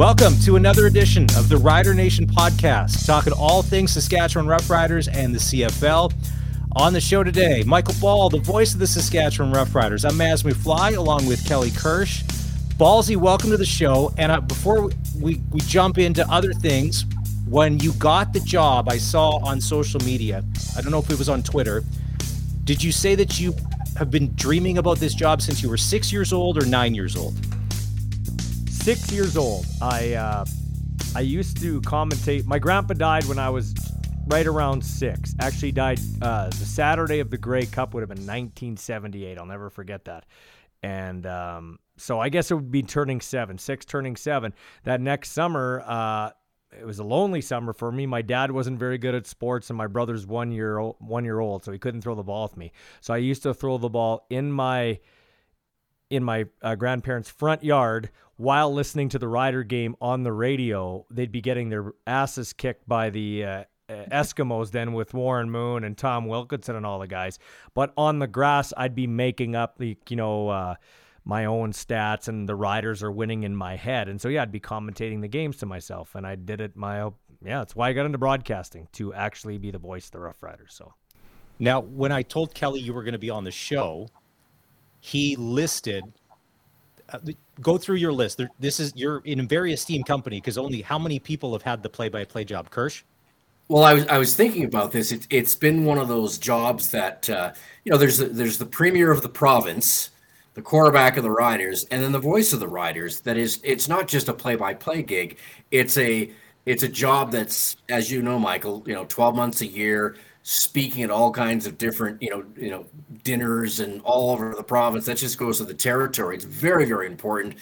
Welcome to another edition of the Rider Nation podcast, talking all things Saskatchewan Roughriders and the CFL. On the show today, Michael Ball, the voice of the Saskatchewan Roughriders. I'm Maz Fly, along with Kelly Kirsch. Ballsy, welcome to the show. And uh, before we, we jump into other things, when you got the job, I saw on social media, I don't know if it was on Twitter, did you say that you have been dreaming about this job since you were six years old or nine years old? Six years old. I uh, I used to commentate. My grandpa died when I was right around six. Actually, died uh, the Saturday of the Grey Cup would have been 1978. I'll never forget that. And um, so I guess it would be turning seven, six turning seven. That next summer, uh, it was a lonely summer for me. My dad wasn't very good at sports, and my brother's one year old, one year old, so he couldn't throw the ball with me. So I used to throw the ball in my in my uh, grandparents' front yard while listening to the Rider game on the radio. They'd be getting their asses kicked by the uh, Eskimos then with Warren Moon and Tom Wilkinson and all the guys. But on the grass, I'd be making up the you know. Uh, my own stats and the riders are winning in my head. And so yeah, I'd be commentating the games to myself and I did it my yeah, that's why I got into broadcasting to actually be the voice of the Rough Riders. So now when I told Kelly you were going to be on the show, he listed uh, go through your list. There, this is you're in a very esteemed company because only how many people have had the play-by-play job? Kirsch. Well, I was I was thinking about this. It, has been one of those jobs that uh, you know. There's there's the premier of the province, the quarterback of the Riders, and then the voice of the Riders. That is, it's not just a play-by-play gig. It's a it's a job that's, as you know, Michael. You know, twelve months a year, speaking at all kinds of different, you know, you know, dinners and all over the province. That just goes to the territory. It's very, very important.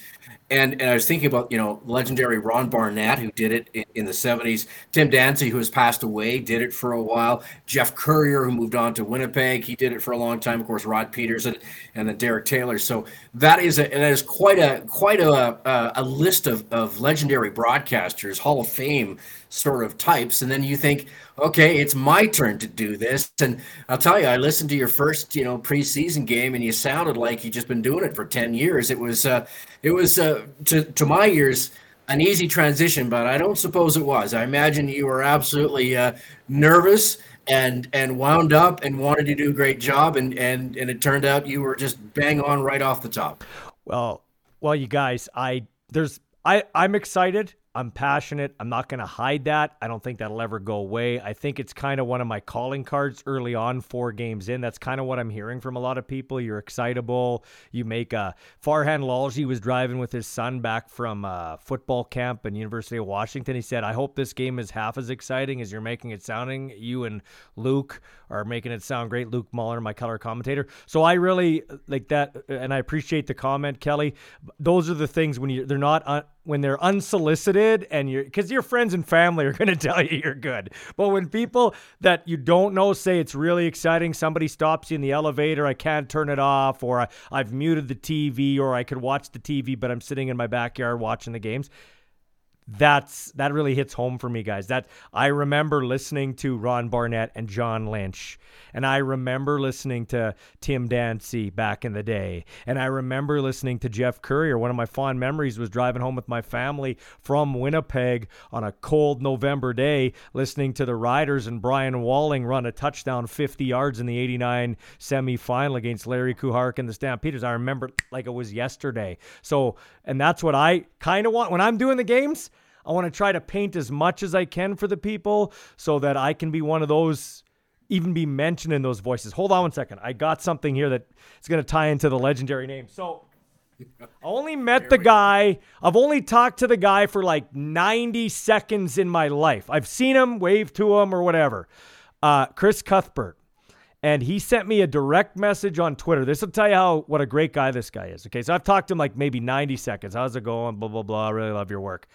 And, and I was thinking about, you know, legendary Ron Barnett, who did it in, in, the 70s. Tim Dancy, who has passed away, did it for a while. Geoff Currier, who moved on to Winnipeg, he did it for a long time. Of course, Rod Pedersen and then Derek Taylor. So that is a and that is quite a quite a a, a list of, of legendary broadcasters, Hall of Fame sort of types. And then you think, okay, it's my turn to do this. And I'll tell you, I listened to your first, you know, preseason game, and you sounded like you just been doing it for ten years. It was, uh, it was uh, to to my ears an easy transition, but I don't suppose it was. I imagine you were absolutely uh, nervous and and wound up and wanted to do a great job, and and and it turned out you were just bang on right off the top. Well, well, you guys, I there's I I'm excited. I'm passionate. I'm not going to hide that. I don't think that'll ever go away. I think it's kind of one of my calling cards early on, four games in. That's kind of what I'm hearing from a lot of people. You're excitable. You make a Farhan Lalji was driving with his son back from uh, football camp in University of Washington. He said, "I hope this game is half as exciting as you're making it sounding. You and Luke are making it sound great. Luke Muller, my color commentator. So I really like that, and I appreciate the comment, Kelly. Those are the things when you they're not." Un- when they're unsolicited and you're because your friends and family are going to tell you you're good. But when people that you don't know say it's really exciting, somebody stops you in the elevator, I can't turn it off, or I've muted the TV, or I could watch the TV, but I'm sitting in my backyard watching the games that's that really hits home for me guys. That i remember listening to ron barnett and john lynch and i remember listening to tim dancy back in the day and i remember listening to geoff currier one of my fond memories was driving home with my family from winnipeg on a cold november day listening to the riders and brian walling run a touchdown 50 yards in the 89 semifinal against larry kuharich and the stampeders. I remember like it was yesterday. So and that's what i kind of want when i'm doing the games I want to try to paint as much as I can for the people so that I can be one of those, even be mentioned in those voices. Hold on one second. I got something here that is going to tie into the legendary name. So I only met the guy. I've only talked to the guy for like 90 seconds in my life. I've seen him, wave to him, or whatever. Uh, Chris Cuthbert. And he sent me a direct message on Twitter. This will tell you how what a great guy this guy is. Okay, so I've talked to him like maybe 90 seconds. How's it going? Blah blah blah. I really love your work.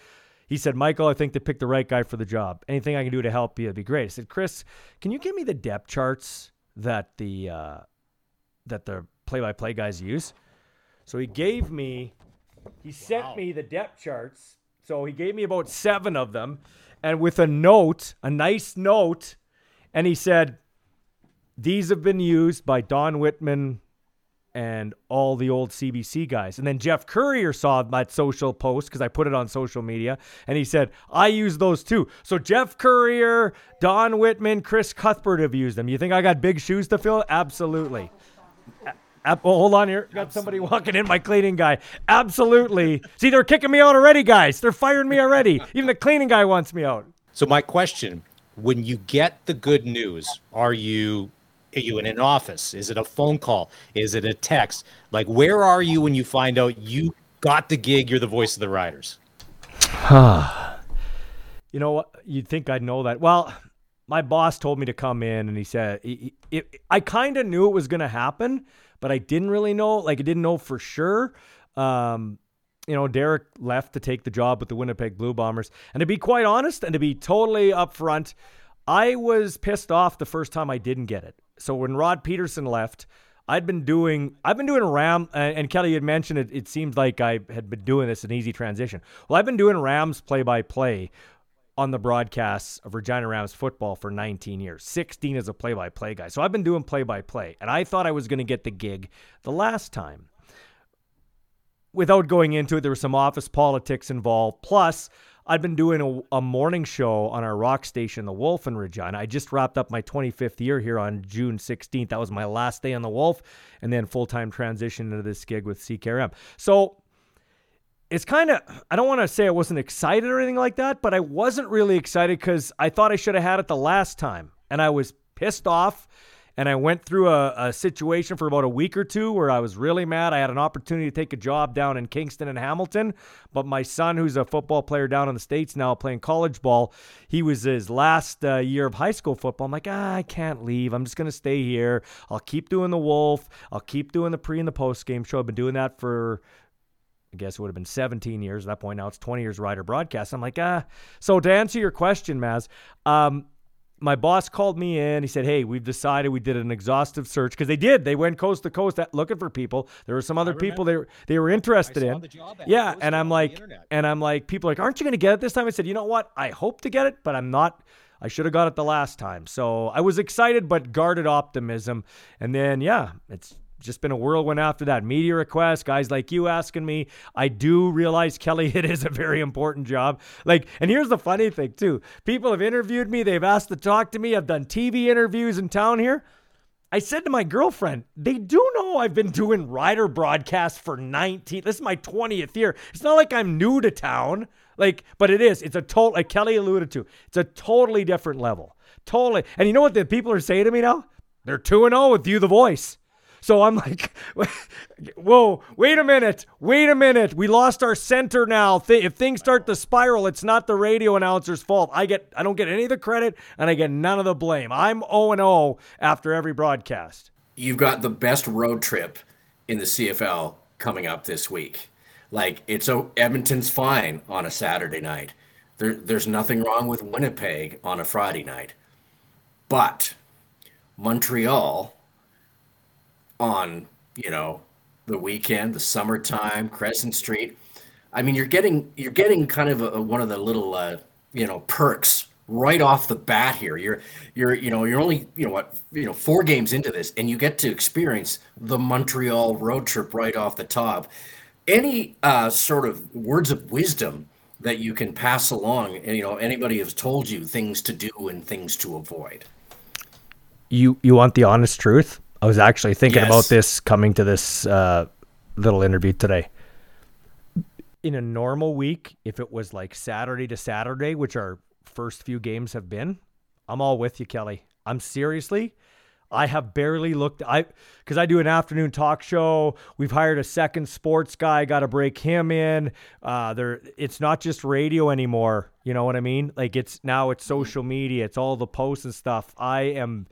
He said, Michael, I think they picked the right guy for the job. Anything I can do to help you it'd be great. I said, Chris, can you give me the depth charts that the uh, that the play-by-play guys use? So he gave me, he sent wow. me the depth charts. So he gave me about seven of them, and with a note, a nice note, and he said, these have been used by Don Whitman, and all the old CBC guys. And then Geoff Currier saw my social post because I put it on social media, and he said, I use those too. So Geoff Currier, Don Whitman, Chris Cuthbert have used them. You think I got big shoes to fill? Absolutely. oh, hold on here. Got somebody walking in, my cleaning guy. Absolutely. See, they're kicking me out already, guys. They're firing me already. Even the cleaning guy wants me out. So, my question when you get the good news, are you are you in an office? Is it a phone call? Is it a text? Like, where are you when you find out you got the gig? You're the voice of the Riders. Huh. you know what? You'd think I'd know that. Well, my boss told me to come in, and he said he, he, I kind of knew it was going to happen, but I didn't really know. Like, I didn't know for sure. Um, you know, Derek left to take the job with the Winnipeg Blue Bombers. And to be quite honest and to be totally upfront, I was pissed off the first time I didn't get it. So when Rod Pedersen left, I'd been doing I've been doing Ram uh, and Kelly had mentioned it. It seemed like I had been doing this an easy transition. Well, I've been doing Rams play by play on the broadcasts of Regina Rams football for 19 years, 16 as a play by play guy. So I've been doing play by play, and I thought I was going to get the gig the last time. Without going into it, there was some office politics involved. Plus, I'd been doing a, a, morning show on our rock station, The Wolf in Regina. I just wrapped up my 25th year here on June 16th. That was my last day on The Wolf, and then full time transition into this gig with CKRM. So it's kind of, I don't want to say I wasn't excited or anything like that, but I wasn't really excited because I thought I should have had it the last time. And I was pissed off and I went through a, a, situation for about a week or two where I was really mad. I had an opportunity to take a job down in Kingston and Hamilton, but my son, who's a football player down in the States now playing college ball, he was his last uh, year of high school football. I'm like, ah, I can't leave. I'm just going to stay here. I'll keep doing the Wolf. I'll keep doing the pre and the post game show. I've been doing that for I guess it would have been 17 years at that point. Now it's 20 years rider broadcast. I'm like, ah. So to answer your question, Maz, um, my boss called me in. He said, "Hey, we've decided we did an exhaustive search because they did. They went coast to coast looking for people. There were some other people they were, they were interested in. Yeah, and I'm like, and I'm like, people like, aren't you going to get it this time? I said, you know what? I hope to get it, but I'm not. I should have got it the last time. So I was excited, but guarded optimism. And then, yeah, it's just been a whirlwind after that. Media requests, guys like you asking me. I do realize, Kelly, it is a very important job. Like, and here's the funny thing, too. People have interviewed me, they've asked to talk to me. I've done TV interviews in town here. I said to my girlfriend, they do know I've been doing rider broadcasts for 19. This is my 20th year. It's not like I'm new to town. Like, but it is. It's a total, like Kelly alluded to, it's a totally different level. Totally. And you know what the people are saying to me now? They're 2 0 with you, the voice. So I'm like, whoa, wait a minute, wait a minute. We lost our center now. If things start to spiral, it's not the radio announcer's fault. I get, I don't get any of the credit, and I get none of the blame. I'm 0 and 0 after every broadcast. You've got the best road trip in the CFL coming up this week. Like it's Edmonton's fine on a Saturday night. There, there's nothing wrong with Winnipeg on a Friday night, but Montreal on you know the weekend, the summertime, Crescent Street. I mean, you're getting you're getting kind of a, one of the little uh, you know perks right off the bat here. You're you're you know you're only you know what you know four games into this, and you get to experience the Montreal road trip right off the top. Any uh, sort of words of wisdom that you can pass along? And, you know, anybody has told you things to do and things to avoid. You you want the honest truth? I was actually thinking yes. about this coming to this uh, little interview today. In a normal week, if it was like Saturday to Saturday, which our first few games have been, I'm all with you, Kelly. I'm seriously. I have barely looked. I because I do an afternoon talk show. We've hired a second sports guy. Got to break him in. Uh, there, it's not just radio anymore. You know what I mean? Like it's now it's social media. It's all the posts and stuff. I am.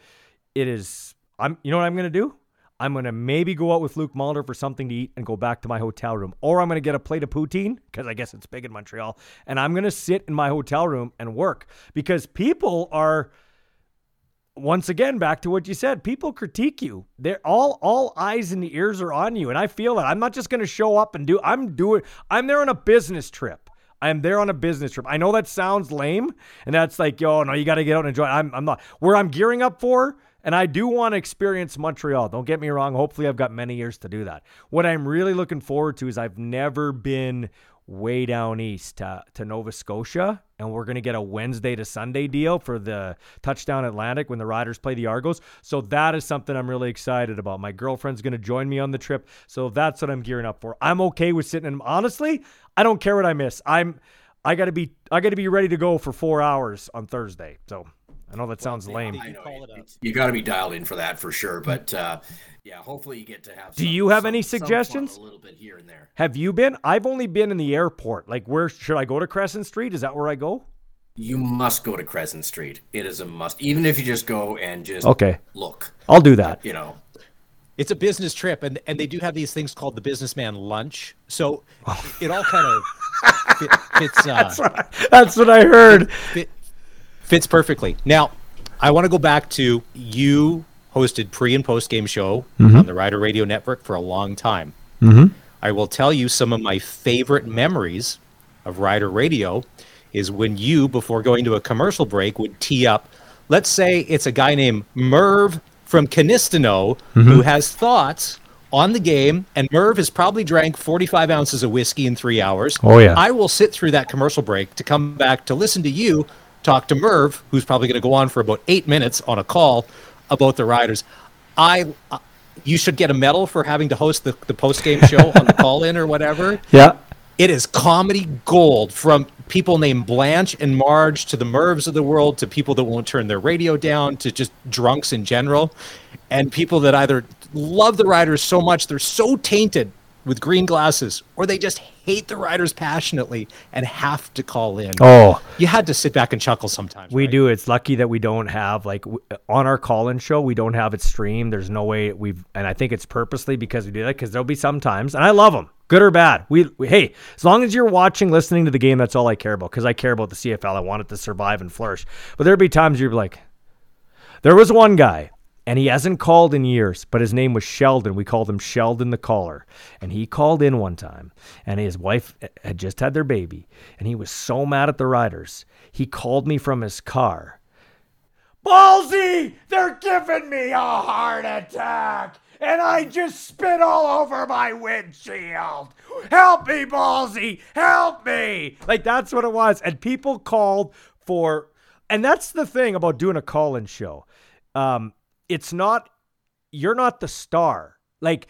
It is I'm you know what I'm gonna do? I'm gonna maybe go out with Luke Mulder for something to eat and go back to my hotel room. Or I'm gonna get a plate of poutine, because I guess it's big in Montreal, and I'm gonna sit in my hotel room and work. Because people are once again back to what you said people critique you they're all all eyes and ears are on you and i feel that i'm not just going to show up and do i'm doing i'm there on a business trip i'm there on a business trip i know that sounds lame and that's like yo no you got to get out and enjoy I'm, I'm not where i'm gearing up for And I do want to experience Montreal. Don't get me wrong. Hopefully, I've got many years to do that. What I'm really looking forward to is I've never been way down east to, to Nova Scotia, and we're going to get a Wednesday to Sunday deal for the Touchdown Atlantic when the Riders play the Argos. So that is something I'm really excited about. My girlfriend's going to join me on the trip, so that's what I'm gearing up for. I'm okay with sitting in. Honestly, I don't care what I miss. I'm I got to be I got to be ready to go for four hours on Thursday. So I know that sounds lame. I know, you got to be dialed in for that for sure. But uh, yeah, hopefully you get to have. Do some, you have some, any suggestions? A little bit here and there. Have you been? I've only been in the airport. Like, where should I go to Crescent Street? Is that where I go? You must go to Crescent Street. It is a must. Even if you just go and just Okay, look, I'll do that. you know. It's a business trip, and and they do have these things called the businessman lunch. So it all kind of fit, fits. Uh, That's what I heard. fit, fits perfectly. Now, I want to go back to you hosted pre and post game show mm-hmm. on the Rider Radio Network for a long time. Mm-hmm. I will tell you some of my favorite memories of Rider Radio is when you, before going to a commercial break, would tee up. Let's say it's a guy named Merv from Kinistino mm-hmm. who has thoughts on the game, and Merv has probably drank 45 ounces of whiskey in three hours. Oh, yeah. I will sit through that commercial break to come back to listen to you talk to Merv, who's probably going to go on for about eight minutes on a call about the Riders. I, uh, you should get a medal for having to host the, the post game show on the call in or whatever. Yeah. It is comedy gold from people named Blanche and Marge to the Mervs of the world to people that won't turn their radio down to just drunks in general and people that either love the Riders so much they're so tainted with green glasses or they just hate the Riders passionately and have to call in. Oh, You had to sit back and chuckle sometimes. we right? do. It's lucky that we don't have like on our call-in show. We don't have it streamed. There's no way we've, and I think it's purposely because we do that because there'll be sometimes, and I love them, good or bad. We, we hey, as long as you're watching, listening to the game, that's all I care about because I care about the CFL. I want it to survive and flourish. But there'll be times you're like, there was one guy, and he hasn't called in years, but his name was Sheldon. We called him Sheldon the Caller. And he called in one time, and his wife had just had their baby, and he was so mad at the Riders. He called me from his car. Ballsy, they're giving me a heart attack, and I just spit all over my windshield. Help me, Ballsy, help me. Like that's what it was. And people called for, and that's the thing about doing a call in show. Um, it's not, you're not the star. Like,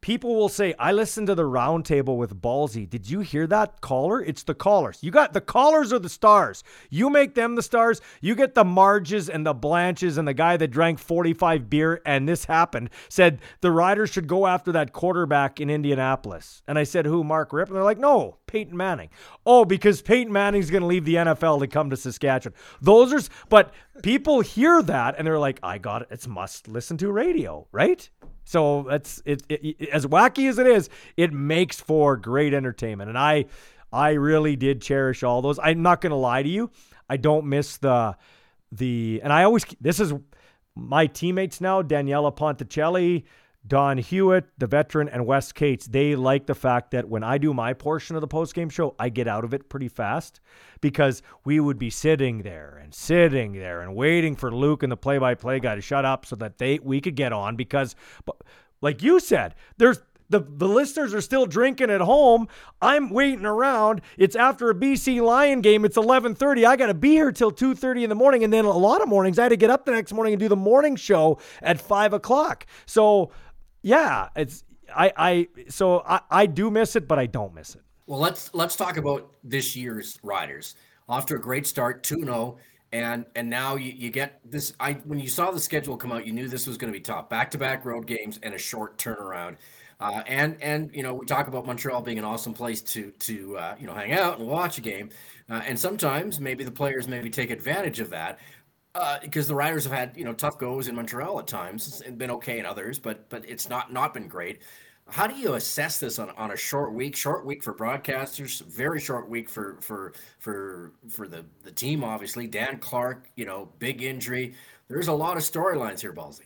People will say, I listened to the roundtable with Ballsy. Did you hear that caller? It's the callers. You got the callers are the stars. You make them the stars. You get the Marges and the Blanches and the guy that drank 45 beer and this happened said the Riders should go after that quarterback in Indianapolis. And I said, Who, Mark Rip? And they're like, No, Peyton Manning. Oh, because Peyton Manning's going to leave the NFL to come to Saskatchewan. Those are, but people hear that and they're like, I got it. It's must listen to radio, right? So that's it, it, it- As wacky as it is, it makes for great entertainment, and I, I really did cherish all those. I'm not gonna lie to you, I don't miss the, the, and I always this is my teammates now, Daniela Ponticelli, Don Hewitt, the veteran, and Wes Cates. They like the fact that when I do my portion of the post-game show, I get out of it pretty fast because we would be sitting there and sitting there and waiting for Luke and the play-by-play guy to shut up so that they we could get on because, like you said, there's the, the listeners are still drinking at home. I'm waiting around. It's after a BC Lion game. It's 11:30. I got to be here till 2:30 in the morning, and then a lot of mornings I had to get up the next morning and do the morning show at five o'clock. So, yeah, it's I I so I, I do miss it, but I don't miss it. Well, let's let's talk about this year's riders. Off to a great start, 2-0, and and now you, you get this. I when you saw the schedule come out, you knew this was going to be tough. Back-to-back road games and a short turnaround. Uh, and and you know we talk about Montreal being an awesome place to to uh, you know hang out and watch a game, uh, and sometimes maybe the players maybe take advantage of that uh, because the Riders have had you know tough goes in Montreal at times and been okay in others, but but it's not not been great. How do you assess this on, on a short week? Short week for broadcasters, very short week for for for for the the team. Obviously, Dan Clark, you know, big injury. There's a lot of storylines here, Ballsy.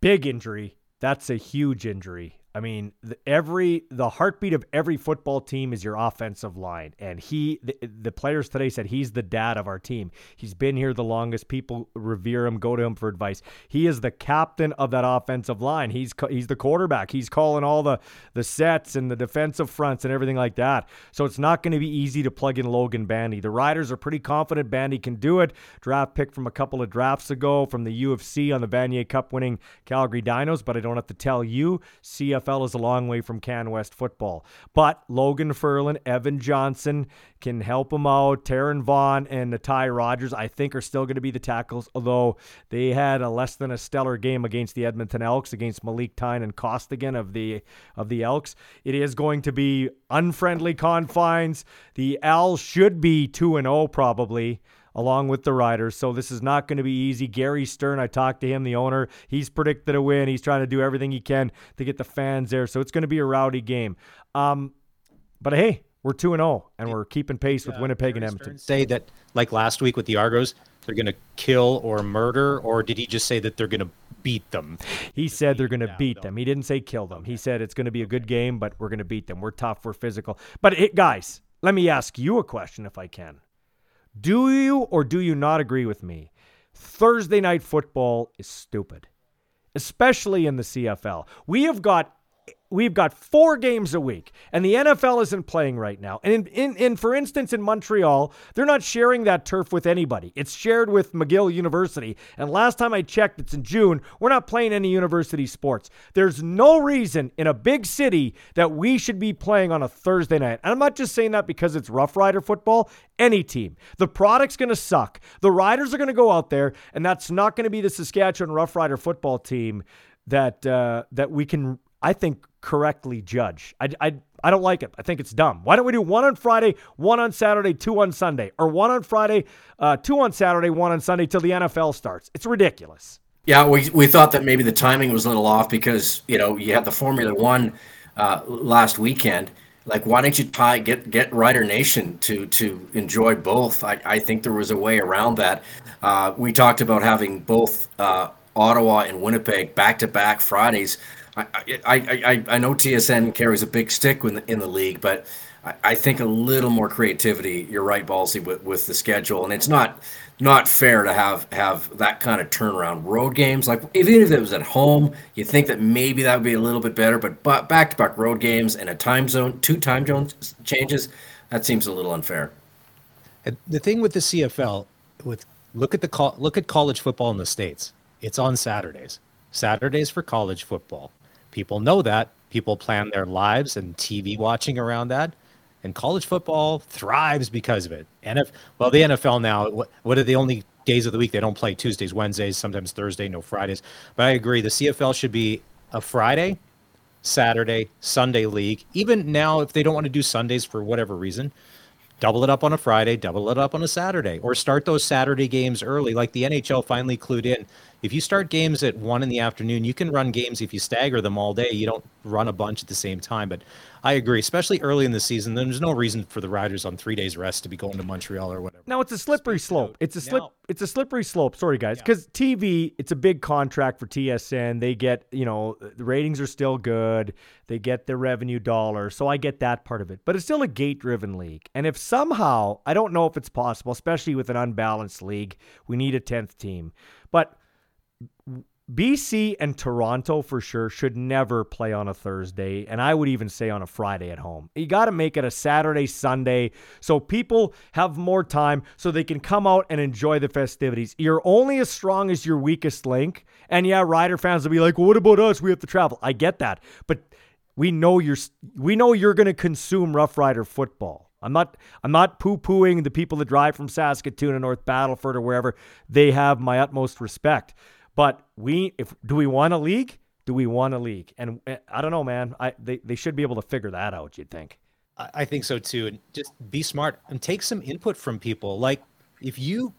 Big injury. That's a huge injury. I mean, the, every the heartbeat of every football team is your offensive line, and he the, the players today said he's the dad of our team. He's been here the longest. People revere him, go to him for advice. He is the captain of that offensive line. He's he's the quarterback. He's calling all the the sets and the defensive fronts and everything like that. So it's not going to be easy to plug in Logan Bandy. The Riders are pretty confident Bandy can do it. Draft pick from a couple of drafts ago from the U of C on the Vanier Cup winning Calgary Dinos, but I don't have to tell you, CF CFL is a long way from Can West football. But Logan Ferland, Evan Johnson can help him out. Taron Vaughn and Natai Rogers, I think, are still going to be the tackles, although they had a less than a stellar game against the Edmonton Elks, against Malik Tyne and Costigan of the of the Elks. It is going to be unfriendly confines. The Owls should be 2 and 0 probably along with the riders. So this is not going to be easy. Gary Stern, I talked to him, the owner. He's predicted a win. He's trying to do everything he can to get the fans there. So it's going to be a rowdy game. Um, but hey, we're 2 and 0 and we're keeping pace with Winnipeg Gary and Edmonton. Stern say that like last week with the Argos, they're going to kill or murder or did he just say that they're going to beat them? He said they're going to beat them. He didn't say kill them. He said it's going to be a good game, but we're going to beat them. We're tough, we're physical. But it, guys, let me ask you a question if I can. Do you or do you not agree with me? Thursday night football is stupid, especially in the CFL. We have got we've got four games a week, and the NFL isn't playing right now. And in, in, in, for instance, in Montreal, they're not sharing that turf with anybody. It's shared with McGill University. And last time I checked, it's in June. We're not playing any university sports. There's no reason in a big city that we should be playing on a Thursday night. And I'm not just saying that because it's Rough Rider football. Any team, the product's going to suck. The Riders are going to go out there, and that's not going to be the Saskatchewan Rough Rider football team that uh, that we can I think, correctly judge. I, I, I don't like it. I think it's dumb. Why don't we do one on Friday, one on Saturday, two on Sunday, or one on Friday, uh, two on Saturday, one on Sunday till the NFL starts? It's ridiculous. Yeah, we, we thought that maybe the timing was a little off because you know you had the Formula One uh, last weekend. Like, why don't you tie get get Rider Nation to to enjoy both? I, I think there was a way around that. Uh, we talked about having both uh, Ottawa and Winnipeg back to back Fridays. I, I, I, know TSN carries a big stick in the, in the league, but I, I think a little more creativity. You're right, Ballsy, with, with the schedule, and it's not not fair to have have that kind of turnaround. Road games, like even if it was at home, you think that maybe that would be a little bit better, but back to back road games and a time zone, two time zones changes, that seems a little unfair. The thing with the CFL, with look at the look at college football in the states. It's on Saturdays. Saturdays for college football. People know that. People plan their lives and TV watching around that. And college football thrives because of it. And if, well, the NFL now, what, are the only days of the week they don't play? Tuesdays, Wednesdays, sometimes Thursday, no Fridays. But I agree. The CFL should be a Friday, Saturday, Sunday league. Even now, if they don't want to do Sundays for whatever reason, double it up on a Friday, double it up on a Saturday, or start those Saturday games early, like the NHL finally clued in if you start games at one in the afternoon, you can run games if you stagger them all day. You don't run a bunch at the same time. But I agree, especially early in the season, there's no reason for the riders on three days rest to be going to Montreal or whatever. No, it's a slippery slope. It's a slip. Now, it's a slippery slope. Sorry, guys, because yeah. TV, it's a big contract for TSN. They get, you know, the ratings are still good. They get their revenue dollar, so I get that part of it. But it's still a gate-driven league, and if somehow I don't know if it's possible, especially with an unbalanced league, we need a tenth team, but BC and Toronto for sure should never play on a Thursday, and I would even say on a Friday at home. You got to make it a Saturday, Sunday, so people have more time so they can come out and enjoy the festivities. You're only as strong as your weakest link, and yeah, Rider fans will be like, well, "What about us? We have to travel." I get that, but we know you're we know you're going to consume Rough Rider football. I'm not I'm not poo-pooing the people that drive from Saskatoon and North Battleford or wherever. They have my utmost respect. But we, if do we want a league? Do we want a league? And eh, I don't know, man. I they, they should be able to figure that out. You'd think. I think so too. And just be smart and take some input from people. Like if you,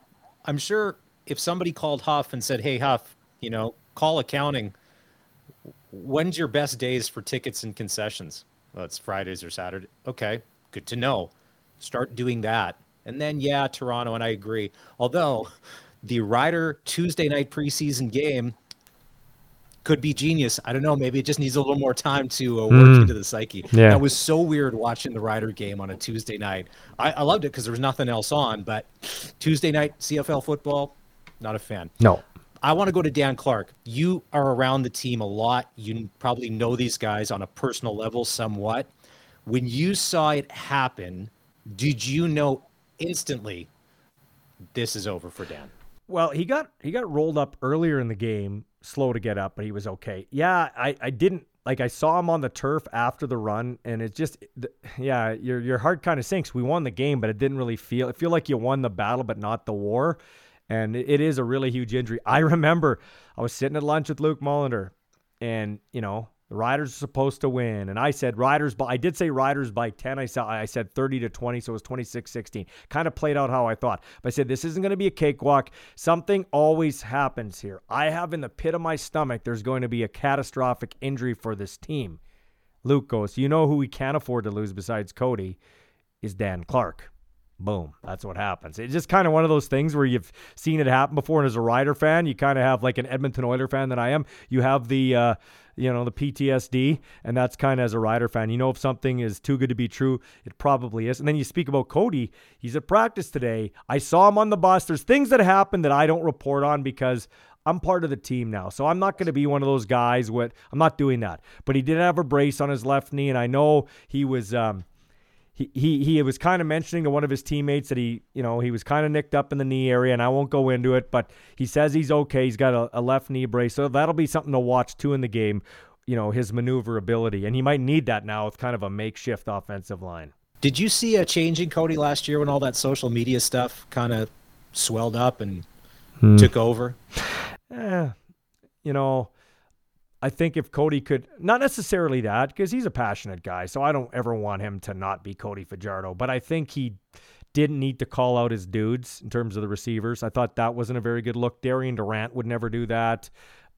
I'm sure if somebody called Huff and said, "Hey Huff, you know, call accounting. When's your best days for tickets and concessions?" Well, it's Fridays or Saturday. Okay, good to know. Start doing that. And then, yeah, Toronto, and I agree. Although the Rider Tuesday night preseason game, could be genius. I don't know. Maybe it just needs a little more time to uh, work Mm. into the psyche. Yeah. That was so weird watching the Rider game on a Tuesday night. I, I loved it because there was nothing else on, but Tuesday night CFL football, not a fan. No. I want to go to Dan Clark. You are around the team a lot. You probably know these guys on a personal level somewhat. When you saw it happen, did you know instantly this is over for Dan? Well, he got he got rolled up earlier in the game, slow to get up, but he was okay. Yeah, I, I didn't like I saw him on the turf after the run, and it just yeah, your your heart kind of sinks. We won the game, but it didn't really feel it feel like you won the battle, but not the war. And it, it is a really huge injury. I remember I was sitting at lunch with Luke Mullender, and you know the Riders are supposed to win, and I said Riders by I did say Riders by ten. I saw I said thirty to twenty, so it was 26-16. Kind of played out how I thought, but I said this isn't going to be a cakewalk. Something always happens here. I have in the pit of my stomach there's going to be a catastrophic injury for this team. Luke goes, you know who we can't afford to lose besides Cody is Dan Clark. Boom. That's what happens. It's just kind of one of those things where you've seen it happen before. And as a Rider fan, you kind of have like an Edmonton Oiler fan that I am. You have the, uh, you know, the PTSD, and that's kind of as a Rider fan. You know, if something is too good to be true, it probably is. And then you speak about Cody. He's at practice today. I saw him on the bus. There's things that happen that I don't report on because I'm part of the team now. So I'm not going to be one of those guys with I'm not doing that. But he did have a brace on his left knee and I know he was um he, he he was kind of mentioning to one of his teammates that he you know he was kind of nicked up in the knee area and I won't go into it but he says he's okay. He's got a, a left knee brace so that'll be something to watch too in the game you know his maneuverability and he might need that now with kind of a makeshift offensive line. Did you see a change in Cody last year when all that social media stuff kind of swelled up and took over? eh, you know, I think if Cody could, not necessarily that, because he's a passionate guy, so I don't ever want him to not be Cody Fajardo, but I think he didn't need to call out his dudes in terms of the receivers. I thought that wasn't a very good look. Darian Durant would never do that.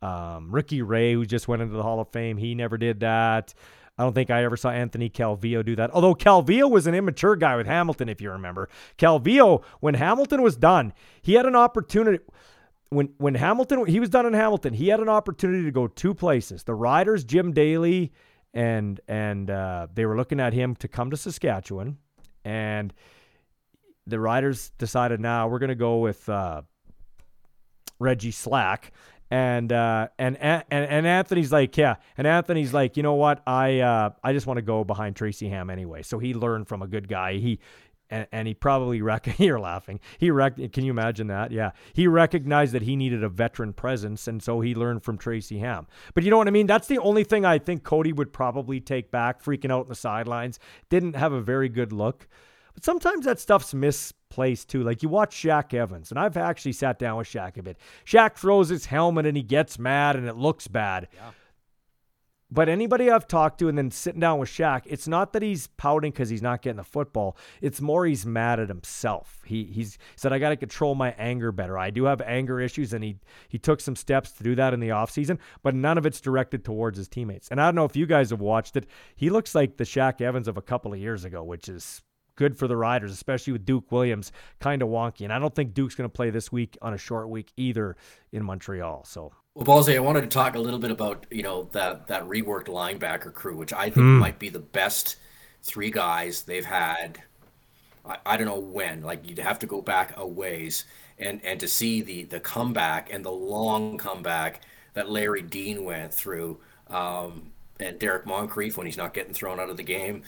Um, Ricky Ray, who just went into the Hall of Fame, he never did that. I don't think I ever saw Anthony Calvillo do that. Although Calvillo was an immature guy with Hamilton, if you remember. Calvillo, when Hamilton was done, he had an opportunity when when Hamilton he was done in Hamilton, he had an opportunity to go two places. The Riders, Jim Daly, and and uh, they were looking at him to come to Saskatchewan, and the Riders decided now we're going to go with uh, Reggie Slack. And uh, and and and Anthony's like, yeah. And Anthony's like, you know what? I uh, I just want to go behind Tracy Ham anyway. So he learned from a good guy. He and, and he probably rec- you're laughing. He rec- can you imagine that? Yeah, he recognized that he needed a veteran presence, and so he learned from Tracy Ham. But you know what I mean? That's the only thing I think Cody would probably take back. Freaking out in the sidelines, didn't have a very good look. But sometimes that stuff's misplaced too. Like you watch Shaq Evans, and I've actually sat down with Shaq a bit. Shaq throws his helmet and he gets mad, and it looks bad. Yeah. But anybody I've talked to and then sitting down with Shaq, it's not that he's pouting because he's not getting the football. It's more he's mad at himself. He he's said I got to control my anger better. I do have anger issues, and he he took some steps to do that in the offseason, but none of it's directed towards his teammates. And I don't know if you guys have watched it. He looks like the Shaq Evans of a couple of years ago, which is good for the Riders, especially with Duke Williams kind of wonky. And I don't think Duke's going to play this week on a short week either in Montreal. So Well, Ballsy, I wanted to talk a little bit about you know that that reworked linebacker crew, which I think Hmm. might be the best three guys they've had. I, I don't know when. Like you'd have to go back a ways, and and to see the the comeback and the long comeback that Larry Dean went through, um, and Derrick Moncrief when he's not getting thrown out of the game.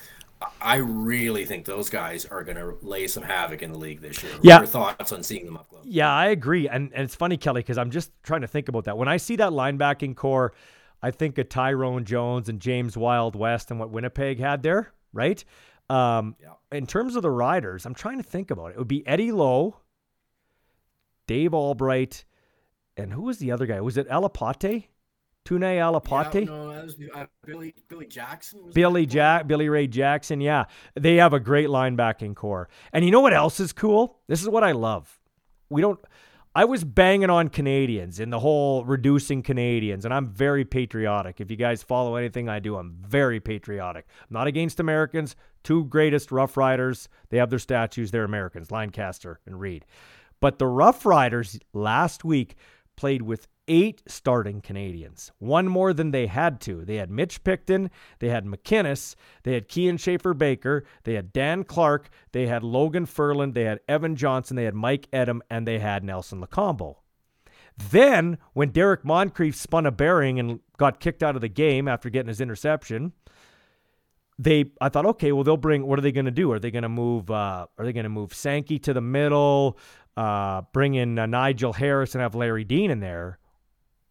I- really think those guys are going to lay some havoc in the league this year. What Yeah. are your thoughts on seeing them up close? Yeah, I agree. And, and it's funny, Kelly, because I'm just trying to think about that. When I see that linebacking core, I think of Tyrone Jones and James Wild West and what Winnipeg had there, right? Um, Yeah. In terms of the Riders, I'm trying to think about it. It would be Eddie Lowe, Dave Albright, and who was the other guy? Was it Alapate? Tune Alapate? Yeah, no, that was uh, Billy Billy Jackson. Billy? Jack, Billy Ray Jackson, yeah, they have a great linebacking core. And you know what else is cool? This is what I love. We don't. I was banging on Canadians in the whole reducing Canadians, and I'm very patriotic. If you guys follow anything I do, I'm very patriotic. I'm not against Americans. Two greatest Rough Riders, they have their statues. They're Americans, Lancaster and Reed. But the Rough Riders last week played with eight starting Canadians, one more than they had to. They had Mitch Picton, they had McInnes, they had Kian Schaffer Baker, they had Dan Clark, they had Logan Ferland, they had Evan Johnson, they had Mike Edem, and they had Nelson Lokombo. Then, when Derrick Moncrief spun a bearing and got kicked out of the game after getting his interception, they I thought, okay, well they'll bring. What are they going to do? Are they going to move? Uh, are they going to move Sankey to the middle? Uh, bring in uh, Nigel Harris and have Larry Dean in there?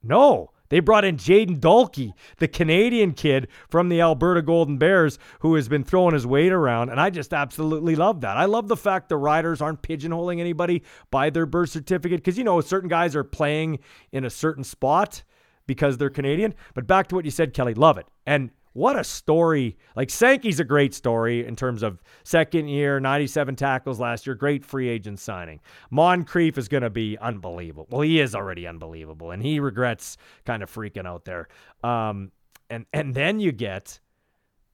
No, they brought in Jaden Dalkey, the Canadian kid from the Alberta Golden Bears, who has been throwing his weight around. And I just absolutely love that. I love the fact the Riders aren't pigeonholing anybody by their birth certificate because, you know, certain guys are playing in a certain spot because they're Canadian. But back to what you said, Kelly, love it. And what a story. Like Sankey's a great story in terms of second year, 97 tackles last year, great free agent signing. Moncrief is going to be unbelievable. Well, he is already unbelievable, and he regrets kind of freaking out there. Um, and and then you get,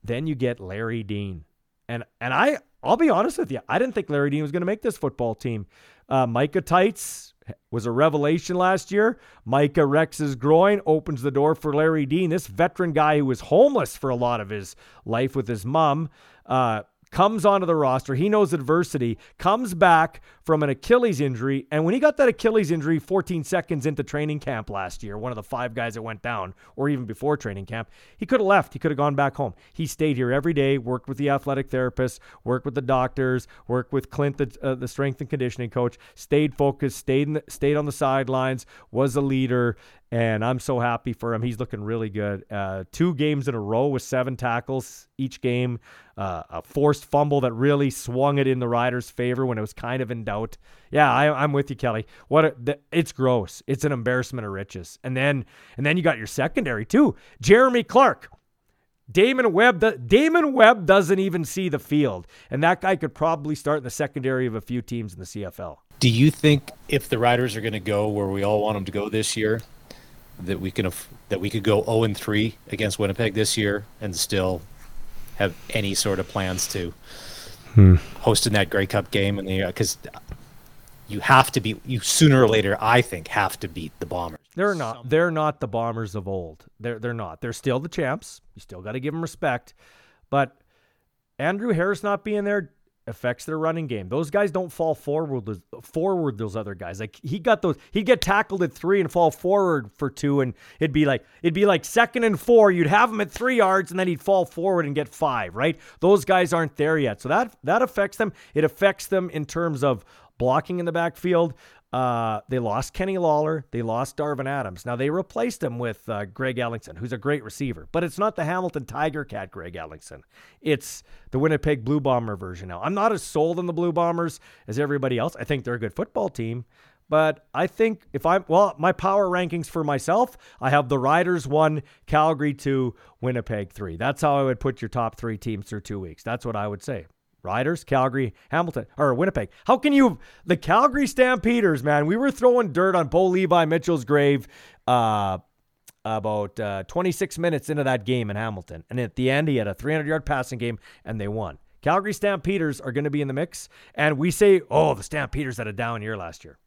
then you get Larry Dean, and and I I'll be honest with you, I didn't think Larry Dean was going to make this football team. Uh, Micah Teitz was a revelation last year. Micah Rex's groin opens the door for Larry Dean, this veteran guy who was homeless for a lot of his life with his mom. Uh, comes onto the roster. He knows adversity, comes back from an Achilles injury. And when he got that Achilles injury 14 seconds into training camp last year, one of the five guys that went down, or even before training camp, he could have left. He could have gone back home. He stayed here every day, worked with the athletic therapist, worked with the doctors, worked with Clint, the, uh, the strength and conditioning coach, stayed focused, stayed, the, stayed on the sidelines, was a leader, and I'm so happy for him. He's looking really good. Uh, two games in a row with seven tackles each game. Uh, a forced fumble that really swung it in the Riders' favor when it was kind of in doubt. Yeah, I, am with you, Kelly. What a, it's gross. It's an embarrassment of riches. And then and then you got your secondary too. Jeremy Clark. Damon Webb, the, Damon Webb doesn't even see the field, and that guy could probably start in the secondary of a few teams in the CFL. Do you think if the Riders are going to go where we all want them to go this year, that we can that we could go 0 and 3 against Winnipeg this year and still have any sort of plans to hmm. host in that Grey Cup game and the because you have to be you sooner or later I think have to beat the Bombers. They're not they're not the Bombers of old. They're they're not. They're still the champs. You still got to give them respect. But Andrew Harris not being there affects their running game. Those guys don't fall forward forward those other guys. Like he got those he'd get tackled at 3 and fall forward for 2 and it'd be like it'd be like second and 4, you'd have him at 3 yards and then he'd fall forward and get 5, right? Those guys aren't there yet. So that that affects them. It affects them in terms of blocking in the backfield. Uh, they lost Kenny Lawler. They lost Darvin Adams. Now they replaced him with uh, Greg Ellingson, who's a great receiver, but it's not the Hamilton Tiger Cat Greg Ellingson. It's the Winnipeg Blue Bomber version now. I'm not as sold on the Blue Bombers as everybody else. I think they're a good football team, but I think if I'm well, my power rankings for myself, I have the Riders one, Calgary two, Winnipeg three. That's how I would put your top three teams through two weeks. That's what I would say. Riders, Calgary, Hamilton, or Winnipeg. How can you, the Calgary Stampeders, man? We were throwing dirt on Bo Levi Mitchell's grave uh, about uh, 26 minutes into that game in Hamilton. And at the end, he had a 300 yard passing game and they won. Calgary Stampeders are going to be in the mix. And we say, oh, the Stampeders had a down year last year.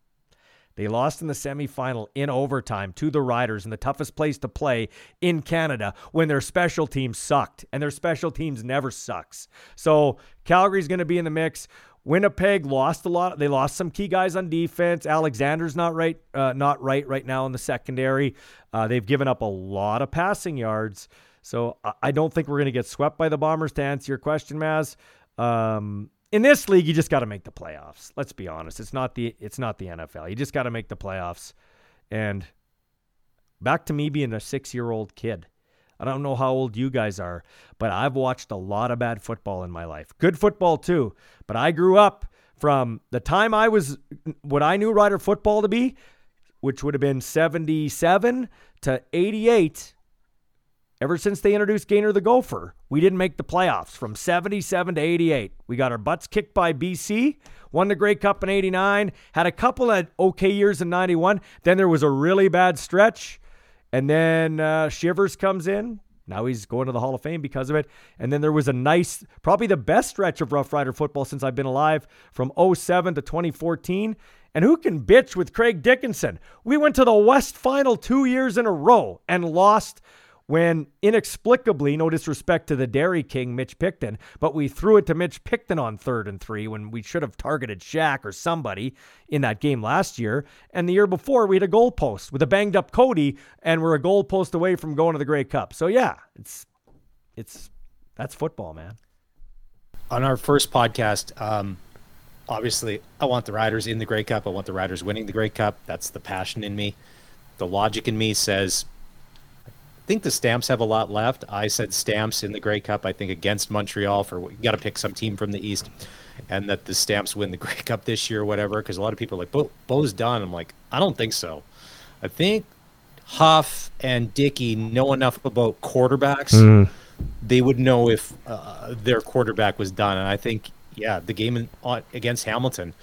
They lost in the semifinal in overtime to the Riders in the toughest place to play in Canada when their special teams sucked, and their special teams never sucks. So Calgary's going to be in the mix. Winnipeg lost a lot. They lost some key guys on defense. Alexander's not right, uh, not right right now in the secondary. Uh, they've given up a lot of passing yards. So I don't think we're going to get swept by the Bombers. To answer your question, Maz, um, in this league, you just got to make the playoffs. Let's be honest. It's not the it's not the NFL. You just got to make the playoffs. And back to me being a six year old kid. I don't know how old you guys are, but I've watched a lot of bad football in my life. Good football too. But I grew up from the time I was what I knew Rider football to be, which would have been 77 to 88 Ever since they introduced Gainer the Gopher, we didn't make the playoffs from 77 to 88. We got our butts kicked by BC, won the Grey Cup in 89, had a couple of okay years in 91. Then there was a really bad stretch. And then uh, Shivers comes in, Now he's going to the Hall of Fame because of it. And then there was a nice, probably the best stretch of Rough Rider football since I've been alive from 07 to 2014. And who can bitch with Craig Dickenson? We went to the West Final two years in a row and lost when inexplicably, no disrespect to the Dairy King, Mitch Picton, but we threw it to Mitch Picton on third and three when we should have targeted Shaq or somebody in that game last year. And the year before, we had a goalpost with a banged up Cody, and we're a goalpost away from going to the Grey Cup. So yeah, it's it's that's football, man. On our first podcast, um, obviously, I want the Riders in the Grey Cup. I want the Riders winning the Grey Cup. That's the passion in me. The logic in me says think the Stamps have a lot left. I said Stamps in the Grey Cup. I think against Montreal for what you got to pick some team from the East, and that the Stamps win the Grey Cup this year or whatever. Because a lot of people are like, Bo, Bo's done. I'm like, I don't think so. I think Huff and Dickey know enough about quarterbacks. Mm. They would know if uh, their quarterback was done, and I think yeah, the game in, uh, against Hamilton,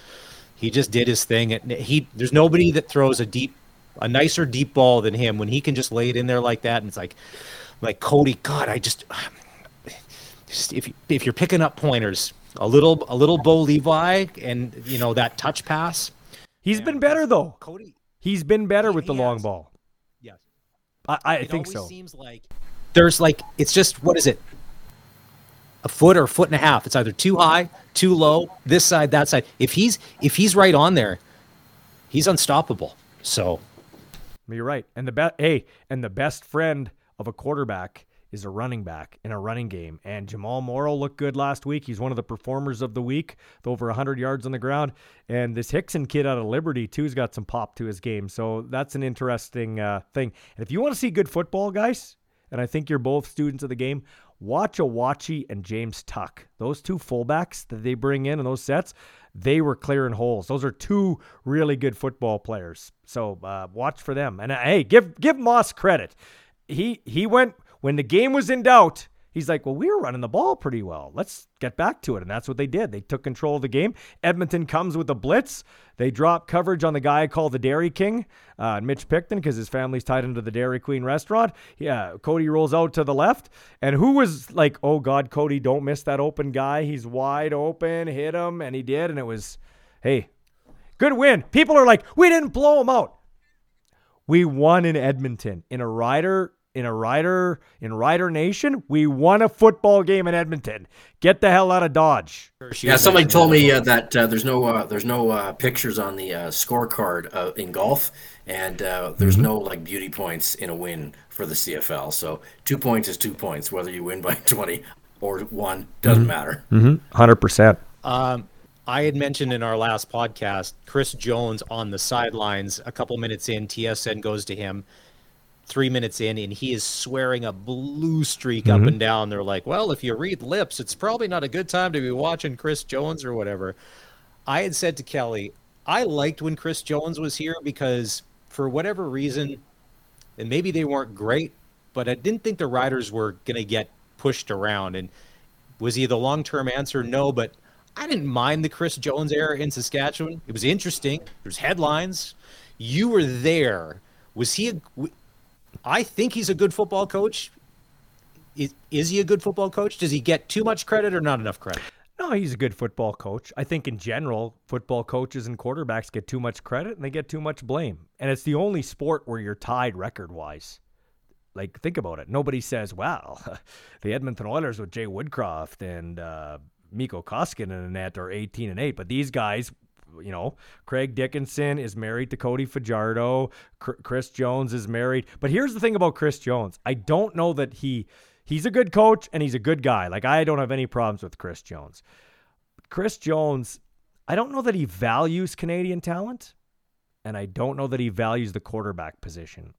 he just did his thing. And He there's nobody that throws a deep a nicer deep ball than him when he can just lay it in there like that. And it's like, like Cody, God, I just, just if if you're picking up pointers, a little a little Bo Levi and you know that touch pass. He's been better though. Cody, he's been better with the long ball. Yes, I, I think so. Seems like there's like it's just what is it? A foot or a foot and a half. It's either too high, too low, this side, that side. If he's if he's right on there, he's unstoppable. So you're right. And the best, hey, and the best friend of a quarterback is a running back in a running game. And Jamal Morrow looked good last week. He's one of the performers of the week, with over 100 yards on the ground. And this Hickson kid out of Liberty, too's got some pop to his game. So that's an interesting uh, thing. And if you want to see good football, guys, and I think you're both students of the game, watch Awachie and James Tuck. Those two fullbacks that they bring in in those sets, they were clearing holes. Those are two really good football players. So uh, watch for them. And uh, hey, give give Maas credit. He he went when the game was in doubt he's like, well, we were running the ball pretty well. Let's get back to it. And that's what they did. They took control of the game. Edmonton comes with a blitz. They drop coverage on the guy called the Dairy King, uh, Mitch Picton, because his family's tied into the Dairy Queen restaurant. Yeah, Cody rolls out to the left. And who was like, oh, God, Cody, don't miss that open guy. He's wide open. Hit him. And he did. And it was, hey, good win. People are like, we didn't blow him out. We won in Edmonton in a rider in a rider in Rider Nation. We won a football game in Edmonton. Get the hell out of Dodge. Yeah, somebody told me uh, that uh, there's no uh, there's no uh, pictures on the uh, scorecard uh, in golf, and there's mm-hmm. no like beauty points in a win for the CFL. So two points is two points, whether you win by twenty or one doesn't mm-hmm. matter. 100 mm-hmm. percent. Um, I had mentioned in our last podcast, Chris Jones on the sidelines. A couple minutes in, TSN goes to him three minutes in and he is swearing a blue streak mm-hmm. up and down. They're like, well, if you read lips, it's probably not a good time to be watching Chris Jones or whatever. I had said to Kelly, I liked when Chris Jones was here because for whatever reason, and maybe they weren't great, but I didn't think the riders were going to get pushed around. And was he the long term answer? No, but I didn't mind the Chris Jones era in Saskatchewan. It was interesting. There's headlines. You were there. Was he? A, I think he's a good football coach. Is, is he a good football coach? Does he get too much credit or not enough credit? No, he's a good football coach. I think in general, football coaches and quarterbacks get too much credit and they get too much blame. And it's the only sport where you're tied record wise. Like, think about it. Nobody says, wow, the Edmonton Oilers with Jay Woodcroft and uh, Mikko Koskinen in the net are 18 and 8. But these guys you know, Craig Dickenson is married to Cody Fajardo. Chris Jones is married. But here's the thing about Chris Jones. I don't know that he he's a good coach and he's a good guy. Like I don't have any problems with Chris Jones. Chris Jones, I don't know that he values Canadian talent and I don't know that he values the quarterback position.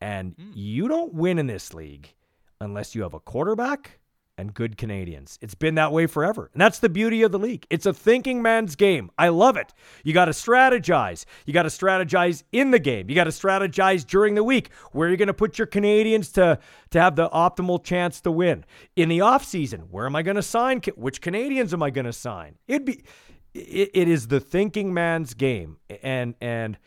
And mm. you don't win in this league unless you have a quarterback and good Canadians. It's been that way forever. And that's the beauty of the league. It's a thinking man's game. I love it. You got to strategize. You got to strategize in the game. You got to strategize during the week where are you're going to put your Canadians to to have the optimal chance to win. In the offseason, where am I going to sign? Which Canadians am I going to sign? It'd be it, it is the thinking man's game. And and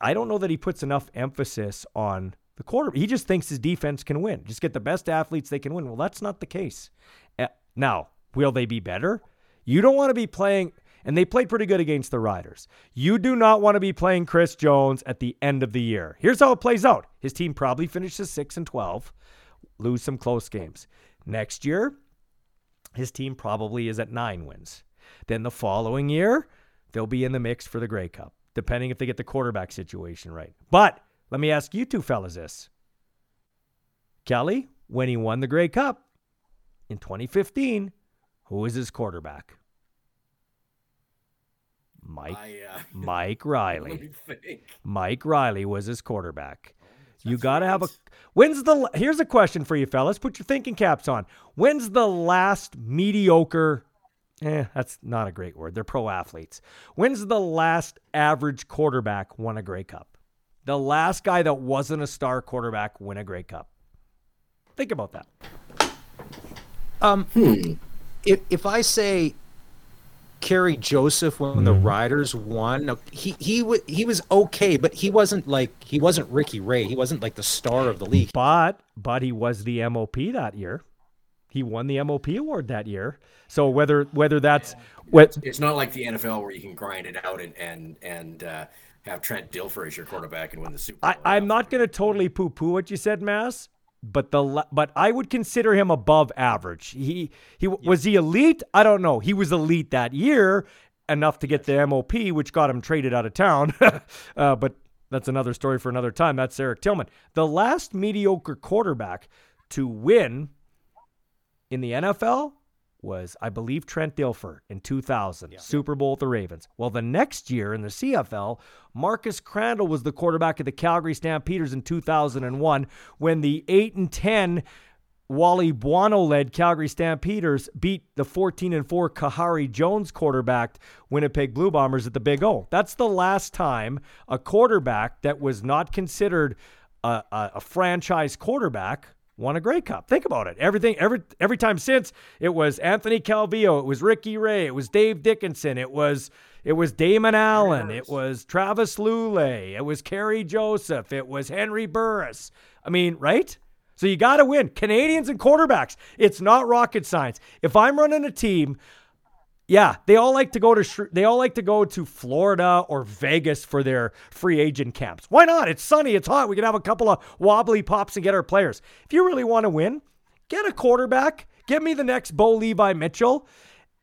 I don't know that he puts enough emphasis on The quarter he just thinks his defense can win. Just get the best athletes they can win. Well, that's not the case. Uh, now, will they be better? You don't want to be playing and they played pretty good against the Riders. You do not want to be playing Chris Jones at the end of the year. Here's how it plays out. His team probably finishes 6 and 12, lose some close games. Next year, his team probably is at 9 wins. Then the following year, they'll be in the mix for the Grey Cup, depending if they get the quarterback situation right. But let me ask you two fellas this. Kelly, when he won the Grey Cup in 2015, who was his quarterback? Mike I, uh, Mike Reilly. Mike Reilly was his quarterback. You got to have a When's the Here's a question for you fellas. Put your thinking caps on. When's the last mediocre Eh, that's not a great word. They're pro athletes. When's the last average quarterback won a Grey Cup? The last guy that wasn't a star quarterback win a Grey Cup. Think about that. Um, if if I say Kerry Joseph when the Riders won, no, he he wa he was okay, but he wasn't like he wasn't Ricky Ray. He wasn't like the star of the league. But but he was the MOP that year. He won the MOP award that year. So whether whether that's what It's not like the NFL where you can grind it out and and and uh, have Trent Dilfer as your quarterback and win the Super Bowl. I, I'm not going to totally poo-poo what you said, Mass. But the but I would consider him above average. He he was he elite. I don't know. He was elite that year enough to get the MOP, which got him traded out of town. uh, but that's another story for another time. That's Eric Tillman, the last mediocre quarterback to win in the NFL was, I believe, Trent Dilfer in 2000, Super Bowl with the Ravens. Well, the next year in the CFL, Marcus Crandell was the quarterback of the Calgary Stampeders in 2001 when the 8 and 10 Wally Buono led Calgary Stampeders beat the 14 and 4 Khari Jones quarterbacked Winnipeg Blue Bombers at the Big O. That's the last time a quarterback that was not considered a, a, a franchise quarterback won a Grey Cup. Think about it. Everything every every time since it was Anthony Calvillo, it was Ricky Ray, it was Dave Dickenson, it was it was Damon Allen, it was Travis Lulay, it was Kerry Joseph, it was Henry Burris. I mean, right? So you got to win. Canadians and quarterbacks. It's not rocket science. If I'm running a team, yeah, they all like to go to they all like to go to Florida or Vegas for their free agent camps. Why not? It's sunny, it's hot. We can have a couple of wobbly pops and get our players. If you really want to win, get a quarterback. Get me the next Bo Levi Mitchell,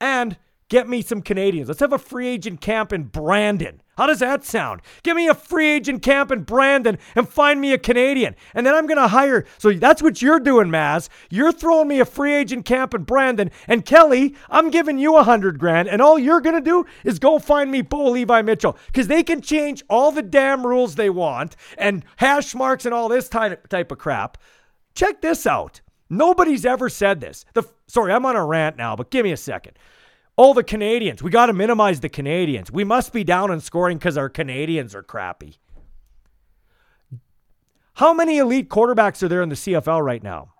and get me some Canadians. Let's have a free agent camp in Brandon. How does that sound? Give me a free agent camp in Brandon and find me a Canadian. And then I'm going to hire. So that's what you're doing, Maz. You're throwing me a free agent camp in Brandon. And Kelly, I'm giving you a hundred grand. And all you're going to do is go find me Bo Levi Mitchell because they can change all the damn rules they want and hash marks and all this type, type of crap. Check this out. Nobody's ever said this. The sorry, I'm on a rant now, but give me a second. Oh, the Canadians. We got to minimize the Canadians. We must be down in scoring because our Canadians are crappy. How many elite quarterbacks are there in the CFL right now?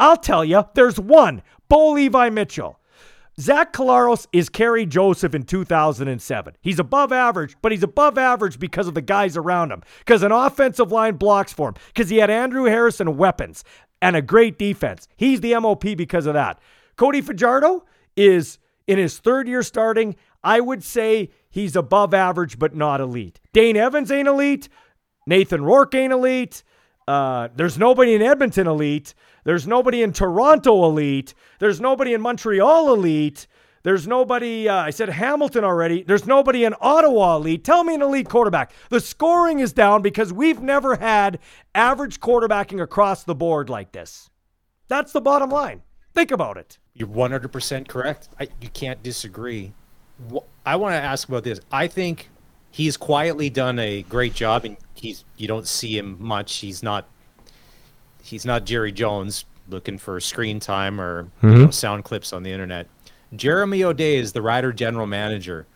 I'll tell you, there's one Bo Levi Mitchell. Zach Collaros is Kerry Joseph in 2007. He's above average, but he's above average because of the guys around him, because an offensive line blocks for him, because he had Andrew Harrison weapons and a great defense. He's the MOP because of that. Cody Fajardo is in his third year starting. I would say he's above average, but not elite. Dane Evans ain't elite. Nathan Rourke ain't elite. Uh, there's nobody in Edmonton elite. There's nobody in Toronto elite. There's nobody in Montreal elite. There's nobody, uh, I said Hamilton already. There's nobody in Ottawa elite. Tell me an elite quarterback. The scoring is down because we've never had average quarterbacking across the board like this. That's the bottom line. Think about it. You're 100% correct. I, you can't disagree. I want to ask about this. I think he's quietly done a great job, and he's you don't see him much. He's not he's not Jerry Jones looking for screen time or you know, mm-hmm. sound clips on the internet. Jeremy O'Day is the Rider general manager,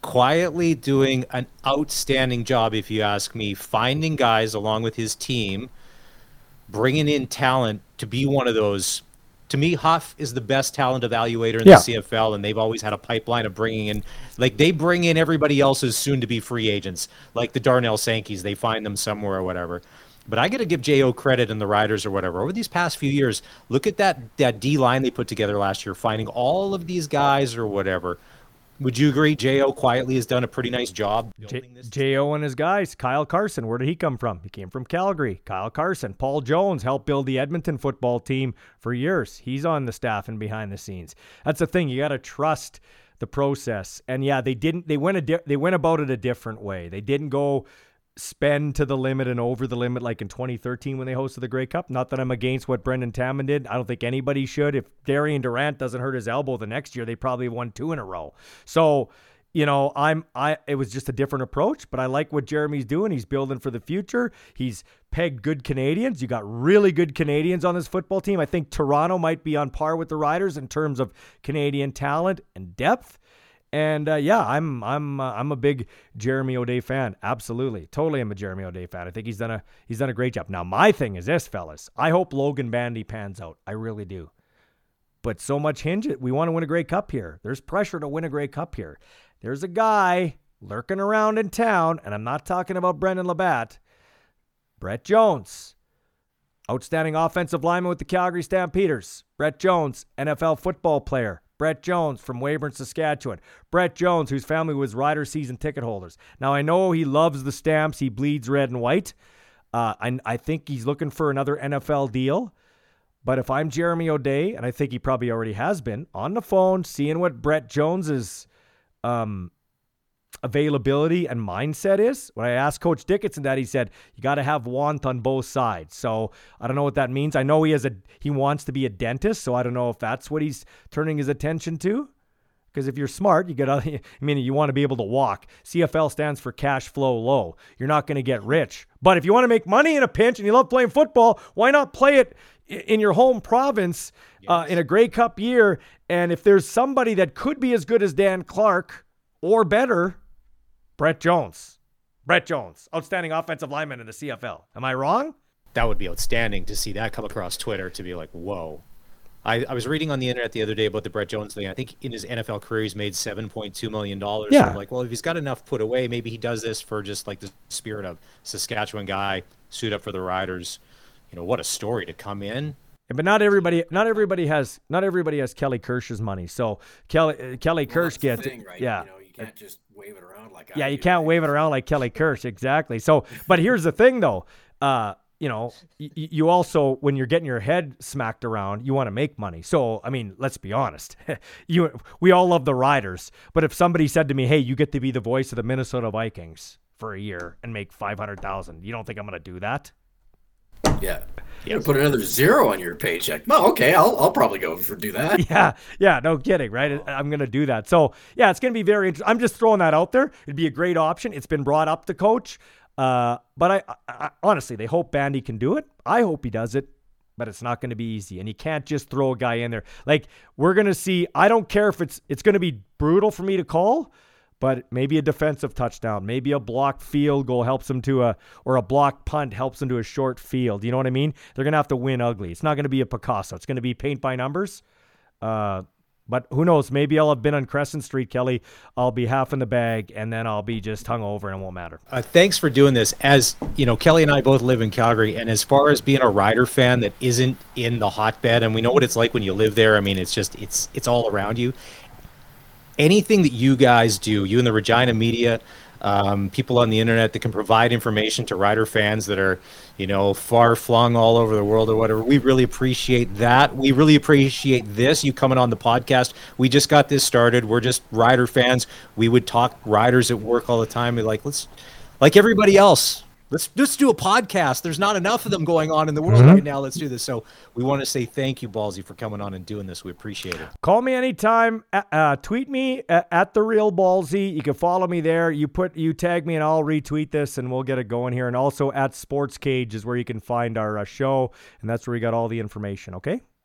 quietly doing an outstanding job, if you ask me, finding guys along with his team, bringing in talent to be one of those. To me, Huff is the best talent evaluator in Yeah. the CFL, and they've always had a pipeline of bringing in, like they bring in everybody else's soon-to-be free agents, like the Darnell Sankeys. They find them somewhere or whatever. But I got to give Jo credit and the Riders or whatever. Over these past few years, look at that that D line they put together last year, finding all of these guys or whatever. Would you agree? Jo quietly has done a pretty nice job. Jo and his guys. Kyle Carson, where did he come from? He came from Calgary. Kyle Carson. Paul Jones helped build the Edmonton football team for years. He's on the staff and behind the scenes. That's the thing. You got to trust the process. And yeah, they didn't. They went a di- they went about it a different way. They didn't go spend to the limit and over the limit like in 2013 when they hosted the Grey Cup. Not that I'm against what Brendan Taman did. I don't think anybody should. If Darian Durant doesn't hurt his elbow the next year, they probably won two in a row. So, you know, I'm I it was just a different approach, but I like what Jeremy's doing. He's building for the future. He's pegged good Canadians. You got really good Canadians on this football team. I think Toronto might be on par with the Riders in terms of Canadian talent and depth. And uh, yeah, I'm I'm uh, I'm a big Jeremy O'Day fan. Absolutely, totally, I'm a Jeremy O'Day fan. I think he's done a he's done a great job. Now, my thing is this, fellas. I hope Logan Bandy pans out. I really do. But so much hinge it. We want to win a Grey Cup here. There's pressure to win a Grey Cup here. There's a guy lurking around in town, and I'm not talking about Brendan Labat. Brett Jones, outstanding offensive lineman with the Calgary Stampeders. Brett Jones, NFL football player. Brett Jones from Weyburn, Saskatchewan. Brett Jones, whose family was Rider season ticket holders. Now, I know he loves the stamps. He bleeds red and white. Uh, I, I think he's looking for another NFL deal. But if I'm Jeremy O'Day, and I think he probably already has been, on the phone, seeing what Brett Jones's um, availability and mindset is. When I asked Coach Dickenson that, he said you got to have want on both sides. So I don't know what that means. I know he has a he wants to be a dentist, so I don't know if that's what he's turning his attention to. Because if you're smart, you get. I mean, you want to be able to walk. CFL stands for cash flow low. You're not going to get rich, but if you want to make money in a pinch and you love playing football, why not play it in your home province uh, in a Grey Cup year? And if there's somebody that could be as good as Dan Clark or better, Brett Jones. Brett Jones, outstanding offensive lineman in the CFL. Am I wrong? That would be outstanding to see that come across Twitter to be like, whoa. I, I was reading on the internet the other day about the Brett Jones thing. I think in his NFL career he's made seven point two million dollars. Yeah. So like, well, if he's got enough put away, maybe he does this for just like the spirit of Saskatchewan guy, suit up for the Riders. You know, what a story to come in. But not everybody, not everybody has, not everybody has Kelly Kirsch's money. So Kelly, Kelly Well, Kirsch gets, thing, right? yeah. You know, you can't just wave it around like I Yeah, you do. can't wave it around like Kelly Kirsch, exactly. So, but here's the thing, though. Uh, you know, y- you also when you're getting your head smacked around, you want to make money. So, I mean, let's be honest. you, we all love the Riders, but if somebody said to me, "Hey, you get to be the voice of the Minnesota Vikings for a year and make five hundred thousand, you don't think I'm going to do that?" Yeah. You gotta put another zero on your paycheck. Well, okay, I'll, I'll probably go for do that. Yeah, yeah, no kidding, right? I'm going to do that. So, yeah, it's going to be very interesting. I'm just throwing that out there. It'd be a great option. It's been brought up to coach. Uh, but I, I, I honestly, they hope Bandy can do it. I hope he does it, but it's not going to be easy. And you can't just throw a guy in there. Like we're going to see. I don't care if it's it's going to be brutal for me to call, but maybe a defensive touchdown, maybe a blocked field goal helps them to a or a blocked punt helps them to a short field. You know what I mean? They're to have to win ugly. It's not to be a Picasso. It's to be paint by numbers. Uh, but who knows? Maybe I'll have been on Crescent Street, Kelly. I'll be half in the bag, and then I'll be just hung over, and it won't matter. Uh, thanks for doing this. As you know, Kelly and I both live in Calgary, and as far as being a Rider fan that isn't in the hotbed, and we know what it's like when you live there. I mean, it's just it's it's all around you. Anything that you guys do, you and the Regina media, um, people on the internet that can provide information to Rider fans that are, you know, far flung all over the world or whatever. We really appreciate that. We really appreciate this. You coming on the podcast. We just got this started. We're just Rider fans. We would talk Riders at work all the time. We're like, let's, like everybody else, let's just do a podcast. There's not enough of them going on in the world right now. Let's do this. So we want to say thank you, Ballsy, for coming on and doing this. We appreciate it. Call me anytime. Uh, uh, tweet me at, at the real ballsy. You can follow me there. You put you tag me and I'll retweet this and we'll get it going here. And also at Sports Cage is where you can find our uh, show, and that's where we got all the information. Okay.